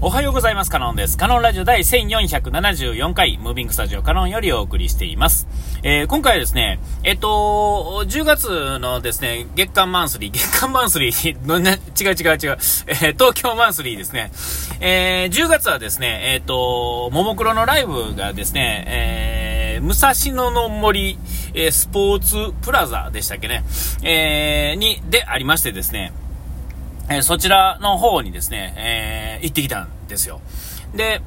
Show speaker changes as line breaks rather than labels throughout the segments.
おはようございます。カノンです。カノンラジオ第1474回、ムービングスタジオカノンよりお送りしています。えー、今回はですね、えっと、10月のですね、月間マンスリー、月間マンスリー の、ね、違う違う違う、えー、東京マンスリーですね。えー、10月はですね、えっと、ももクロのライブがですね、えー、武蔵野の森、え、スポーツプラザでしたっけね、えー、に、でありましてですね、えそちらの方にですね、えー、行ってきたんですよ。で、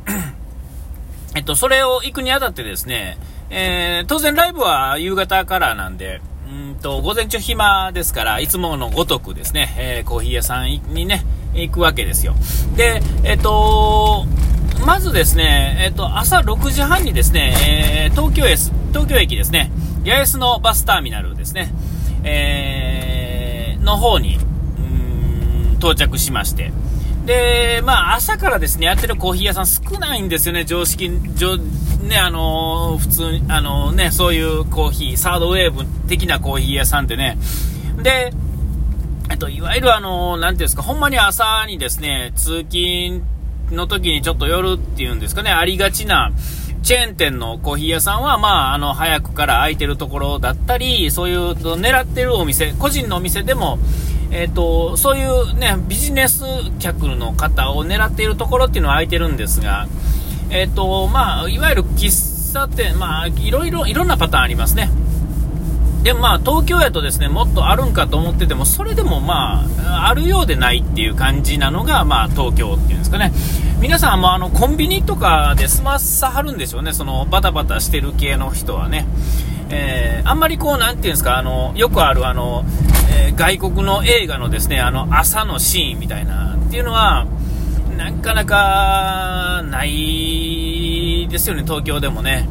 えっと、それを行くにあたってですね、えー、当然ライブは夕方からなんで、うんと、午前中暇ですから、いつものごとくですね、えー、コーヒー屋さんにね、行くわけですよ。で、えっと、まずですね、えっと、朝6時半にですね、えー、東京駅、東京駅ですね、八重洲のバスターミナルですね、えー、の方に、到着しまして。で、まあ、朝からですね、やってるコーヒー屋さん少ないんですよね、常識、常ね、あのー、普通に、あのー、ね、そういうコーヒー、サードウェーブ的なコーヒー屋さんってね。で、えっと、いわゆるあのー、なんていうんですか、ほんまに朝にですね、通勤の時にちょっと寄るっていうんですかね、ありがちな、チェーン店のコーヒー屋さんは、まあ、あの、早くから空いてるところだったり、そういう狙ってるお店、個人のお店でも、えっ、ー、と、そういうね、ビジネス客の方を狙っているところっていうのは空いてるんですが、えっ、ー、と、まあ、いわゆる喫茶店、まあ、いろいろ、いろんなパターンありますね。でまあ、東京やとですね、もっとあるんかと思ってても、それでもまあ、あるようでないっていう感じなのが、まあ、東京っていうんですかね。皆さんもあの、コンビニとかで済まさはるんでしょうね、その、バタバタしてる系の人はね。えー、あんまりこう、なんていうんですか、あの、よくあるあの、外国の映画のですね、あの、朝のシーンみたいなっていうのは、なかなかないですよね、東京でもね。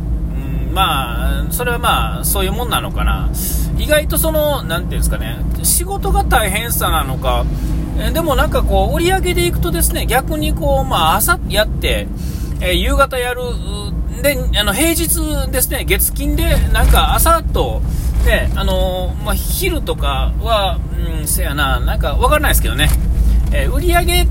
うん、まあ、それはまあ、そういうもんなのかな。意外とその、なていうんですかね、仕事が大変さなのか、でもなんかこう、売り上げでいくとですね、逆にこう、まあ、朝やって、えー、夕方やるで、あの、平日ですね、月金で、なんか朝と、ね、あのー、まあ、昼とかは、うん、せやな、なんかわからないですけどね、えー、売上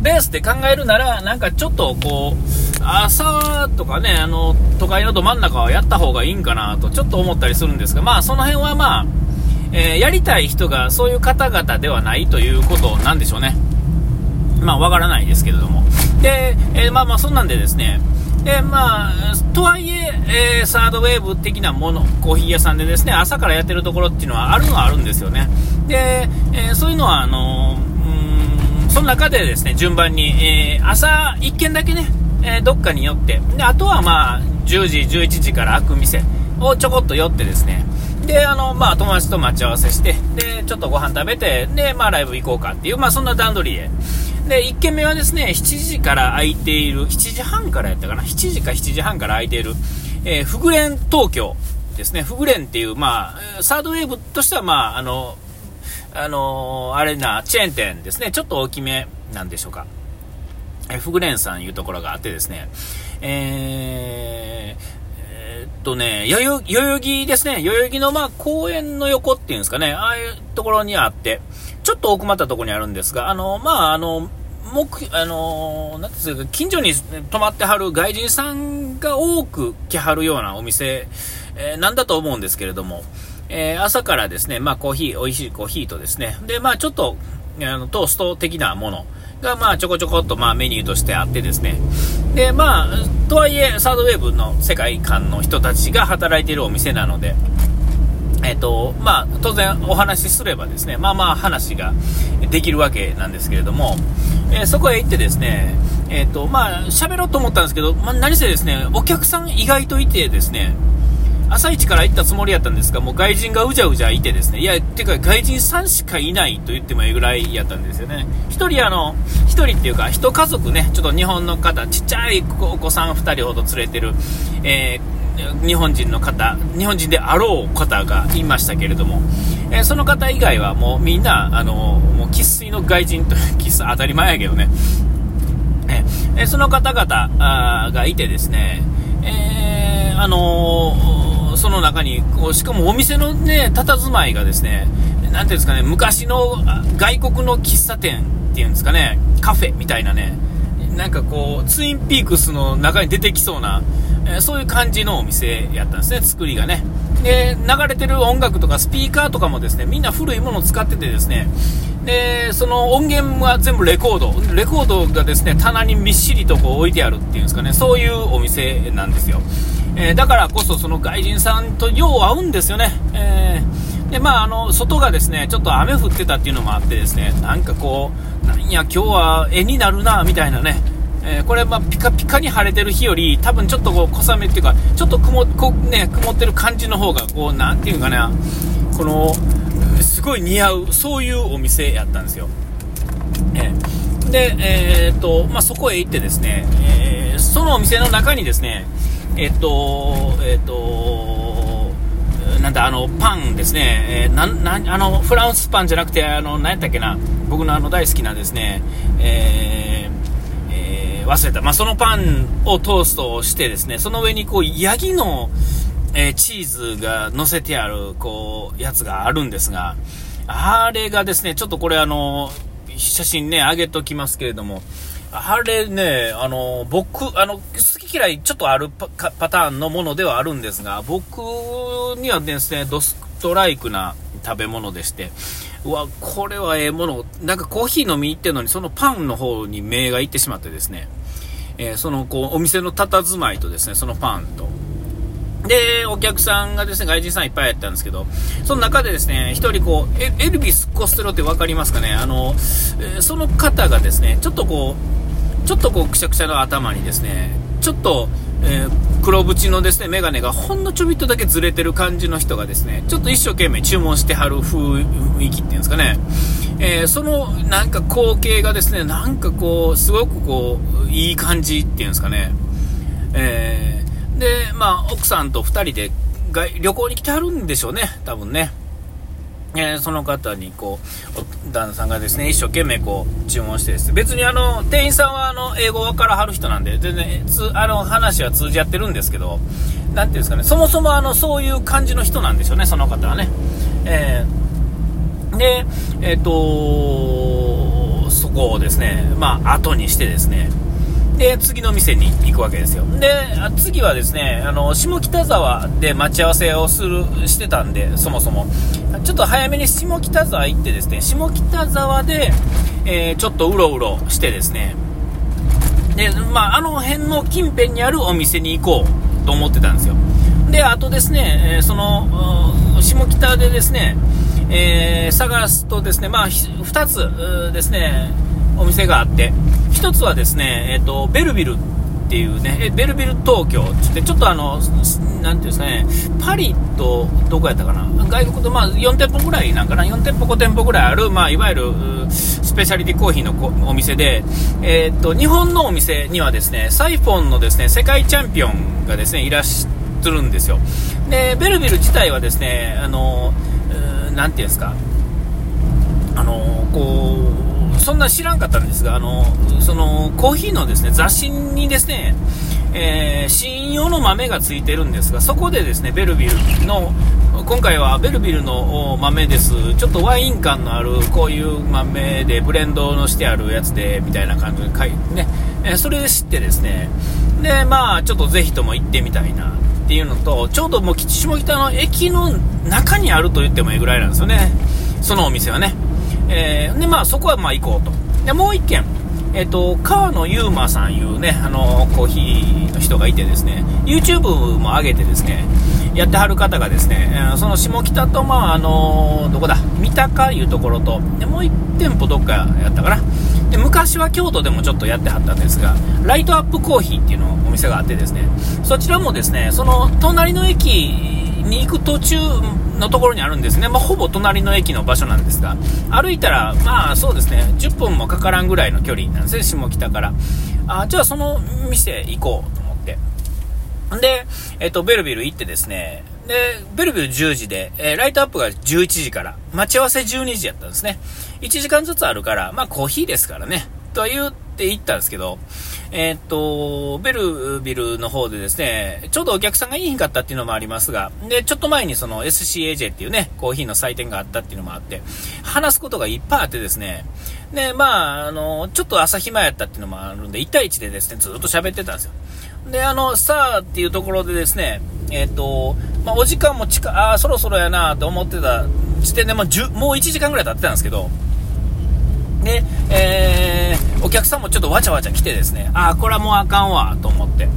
ベースで考えるなら、なんかちょっとこう、朝とかね、あの、都会のど真ん中はやった方がいいんかなと、ちょっと思ったりするんですが、まあ、その辺はまあ、えー、やりたい人がそういう方々ではないということなんでしょうね。まあ、わからないですけれども。で、えー、まあまあ、そんなんでですね、で、まあ、とはいええー、サードウェーブ的なもの、コーヒー屋さんでですね、朝からやってるところっていうのはあるのはあるんですよね。で、えー、そういうのは、あの、うん、その中でですね、順番に、え朝1軒だけね、えどっかに寄って、で、あとはまあ、10時、11時から開く店をちょこっと寄ってですね、で、あの、まあ、友達と待ち合わせして、で、ちょっとご飯食べて、で、まあ、ライブ行こうかっていう、まあ、そんな段取りで、で、1軒目はですね、7時から空いている、7時半からやったかな、7時か7時半から空いている、えー、フグレン東京ですね、フグレンっていう、まあ、サードウェーブとしては、まあ、あの、あのあれな、チェーン店ですね、ちょっと大きめなんでしょうか。えー、フグレンさんいうところがあってですね、えー、え、っとね、代々木ですね、代々木のまあ公園の横っていうんですかね、ああいうところにあって、ちょっと奥まったところにあるんですが、あの、まあ、あの、目、あのなんですか、近所に泊まってはる外人さんが多く来はるようなお店、えー、なんだと思うんですけれども、えー、朝からですね、まあ、コーヒー、美味しいコーヒーとですね、で、まあ、ちょっと、あの、トースト的なものが、まあ、ちょこちょこっと、まあ、メニューとしてあってですね、で、まあ、とはいえ、サードウェーブの世界観の人たちが働いているお店なので、えっ、と、まあ、当然お話しすればですね、まあまあ話ができるわけなんですけれども、えー、そこへ行ってですね、えっ、と、まあ、喋ろうと思ったんですけど、まあ、何せですね、お客さん意外といてですね、朝一から行ったつもりやったんですが、もう外人がうじゃうじゃいてですね、いや、てか外人さんしかいないと言ってもいいぐらいやったんですよね。一人あの、一人っていうか、一家族ね、ちょっと日本の方、ちっちゃいお子さん二人ほど連れてる、えー日本人の方、日本人であろう方がいましたけれども、えー、その方以外はもうみんな、あのもう生粋の外人と、生粋当たり前やけどね、えー、その方々がいてですね、えー、あのその中に、しかもお店のね、佇まいがですね、なていうんですかね、昔の外国の喫茶店っていうんですかね、カフェみたいなね、なんかこう、ツインピークスの中に出てきそうな、えそういう感じのお店やったんですね、作りがね。で、流れてる音楽とかスピーカーとかもですね、みんな古いものを使っててですね、で、その音源は全部レコード。レコードがですね、棚にみっしりとこう置いてあるっていうんですかね、そういうお店なんですよ。えー、だからこそその外人さんとよう合うんですよね。えー、で、まあ、あの、外がですね、ちょっと雨降ってたっていうのもあってですね、なんかこう、なんや、今日は絵になるな、みたいなね、えー、これ、まピカピカに晴れてる日より、多分ちょっとこう、小雨っていうか、ちょっと曇こね、曇ってる感じの方が、こう、なんていうかな、この、すごい似合う、そういうお店やったんですよ。えー、で、えー、っと、まあ、そこへ行ってですね、えー、そのお店の中にですね、えっと、えっと、なんだ、あの、パンですね、えー、な、あの、フランスパンじゃなくて、あの、何やったっけな、僕のあの大好きなですね、えー、忘れた。まあ、そのパンをトーストをしてですね、その上にこう、ヤギの、えー、チーズが乗せてある、こう、やつがあるんですが、あれがですね、ちょっとこれあの、写真ね、上げときますけれども、あれね、あの、僕、あの、好き嫌いちょっとあるパターンのものではあるんですが、僕にはですね、ドストライクな食べ物でして、うわ、これはええもの、なんかコーヒー飲み行ってんのに、そのパンの方に目が行ってしまってですね、えー、その、こう、お店の佇まいとですね、そのパンと、で、お客さんがですね、外人さんいっぱいやったんですけど、その中でですね、一人こう、エルビス・コステロって分かりますかね？あの、え、その方がですね、ちょっとこう、ちょっとこう、くしゃくしゃの頭にですね、ちょっと、えー、黒縁のですね、メガネがほんのちょびっとだけずれてる感じの人がですね、ちょっと一生懸命注文してはる雰囲気っていうんですかね、えー、そのなんか光景がですね、なんかこう、すごくこう、いい感じっていうんですかね、えーで、まあ、奥さんと2人で旅行に来てはるんでしょうね、多分ね。えー、その方にこう旦那さんがですね一生懸命こう注文してです別にあの店員さんはあの英語わからはる人なんで全然つあの話は通じ合ってるんですけど何ていうんですかね。そもそもあのそういう感じの人なんでしょうねその方はね、えー、でえっ、ー、とそこをですねまあ後にしてですねで、次の店に行くわけですよ。で、次はですね、あの、下北沢で待ち合わせをする、してたんで、そもそも。ちょっと早めに下北沢行ってですね、下北沢で、えー、ちょっとうろうろしてですね、で、まあ、あの辺の近辺にあるお店に行こうと思ってたんですよ。で、あとですね、え、その、下北でですね、えー、探すとですね、まあ、2つですね、お店があって、1つはですね、えっ、ー、と、ベルビルっていうね、ベルビル東京。って、ちょっとあの、なんていうんですかね、パリとどこやったかな、外国とまあ4店舗ぐらいなんかな、4店舗、5店舗ぐらいある、まあ、いわゆるスペシャリティコーヒーのお店で、えっ、ー、と、日本のお店にはですね、サイフォンのですね、世界チャンピオンがですね、いらっしゃるんですよ。で、ベルビル自体はですね、あの、んていうんですか、あの、こう、そんな知らんかったんですが、あの、その、コーヒーのですね、雑誌にですね、えー、試飲用の豆がついてるんですが、そこでですね、ベルビルの、今回はベルビルの豆です。ちょっとワイン感のある、こういう豆でブレンドのしてあるやつで、みたいな感じで書いてね、えー、それで知ってですね、で、まあ、ちょっとぜひとも行ってみたいな。っていうのと、ちょうどもう下北の駅の中にあると言ってもいいぐらいなんですよね。そのお店はね。えー、で、まあ、そこはまあ行こうと。で、もう1軒、えっ、と、川野ゆうまさんいうね、あの、コーヒーの人がいてですね、YouTube も上げてですね、やってはる方がですね、その下北と、まあ、あの、どこだ、三鷹いうところと、で、もう1店舗どっかやったかな。で、昔は京都でもちょっとやってはったんですが、ライトアップコーヒーっていうのお店があってですね、そちらもですね、その隣の駅に行く途中のところにあるんですね、まあ、ほぼ隣の駅の場所なんですが、歩いたら、まあそうですね、10分もかからんぐらいの距離なんですね、下北から。あじゃあその店行こう。で、えっ、と、ベルビル行ってですね、で、ベルビル10時で、えー、ライトアップが11時から、待ち合わせ12時やったんですね。1時間ずつあるから、まあコーヒーですからね、とは言って行ったんですけど、えー、っと、ベルビルの方でですね、ちょうどお客さんがいいんかったっていうのもありますが、で、ちょっと前にその SCAJ っていうね、コーヒーの祭典があったっていうのもあって、話すことがいっぱいあってですね、で、まあ、あの、ちょっと朝暇やったっていうのもあるんで、1対1でですね、ずっと喋ってたんですよ。で、あの、さあっていうところでですね、えっ、ー、と、まあ、お時間も近、ああ、そろそろやなと思ってた時点で、もうもう1時間ぐらい経ってたんですけど、で、えー、お客さんもちょっとわちゃわちゃ来てですね、ああ、これはもうあかんわ、と思って。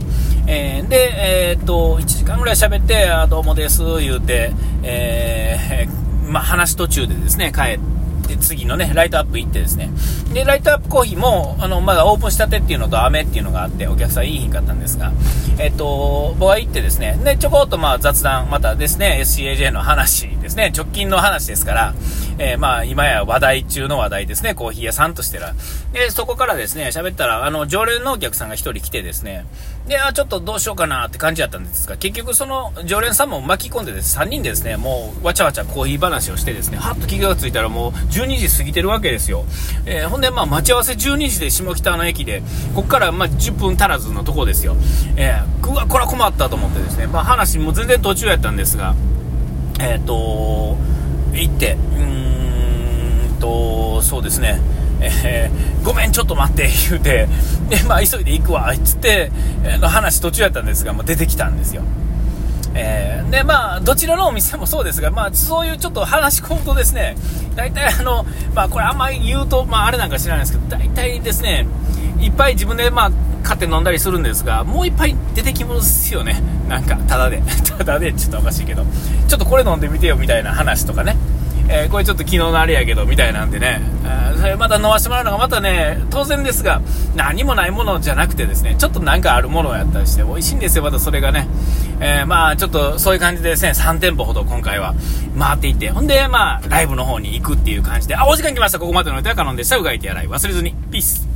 えー、で、え、っと、1時間ぐらい喋って、あどうもです、言うて、え、まあ、話途中でですね、帰って、で、次のね、ライトアップ行ってですね。で、ライトアップコーヒーも、あの、まだオープンしたてっていうのと雨っていうのがあって、お客さんいい日買ったんですが、えっと、僕は行ってですね、で、ちょこっとまあ雑談、またですね、SCAJ の話ですね、直近の話ですから、えー、まあ、今や話題中の話題ですね、コーヒー屋さんとしては。で、そこからですね、喋ったら、あの、常連のお客さんが1人来てですね、で、あ、ちょっとどうしようかなって感じだったんですが、結局その常連さんも巻き込んでです、3人でですね、もうわちゃわちゃコーヒー話をしてですね、はっと気がついたらもう12時過ぎてるわけですよ。えー、ほんで、まあ、待ち合わせ12時で下北の駅で、こっからま10分足らずのとこですよ。えー、うわ、これは困ったと思ってですね、まあ、話も全然途中やったんですが、えっ、ー、と、行って、うーんと、そうですね、えー、ごめん、ちょっと待って、言うて、で、まあ、急いで行くわ、つって、えー、話途中やったんですが、まあ、出てきたんですよ。えー、で、まあ、どちらのお店もそうですが、まあ、そういうちょっと話し込むとですね、大体あの、まあ、これあんまり言うと、まあ、あれなんか知らないですけど、大体ですね、いっぱい自分で、まあ、買って飲んだりするんですが、もういっぱい出てきますよね。なんか、ただで。ただでちょっとおかしいけど、ちょっとこれ飲んでみてよみたいな話とかね。えー、これちょっと昨日のあれやけど、みたいなんでね、それまた飲ませてもらうのがまたね、当然ですが、何もないものじゃなくてですね、ちょっとなんかあるものをやったりして、美味しいんですよ、またそれがね。えー、まあ、ちょっとそういう感じでですね、3店舗ほど今回は回っていって、ほんで、まあ、ライブの方に行くっていう感じで、あ、お時間来ました、ここまでの歌はカノンでした。うがいてやらい忘れずに。ピース。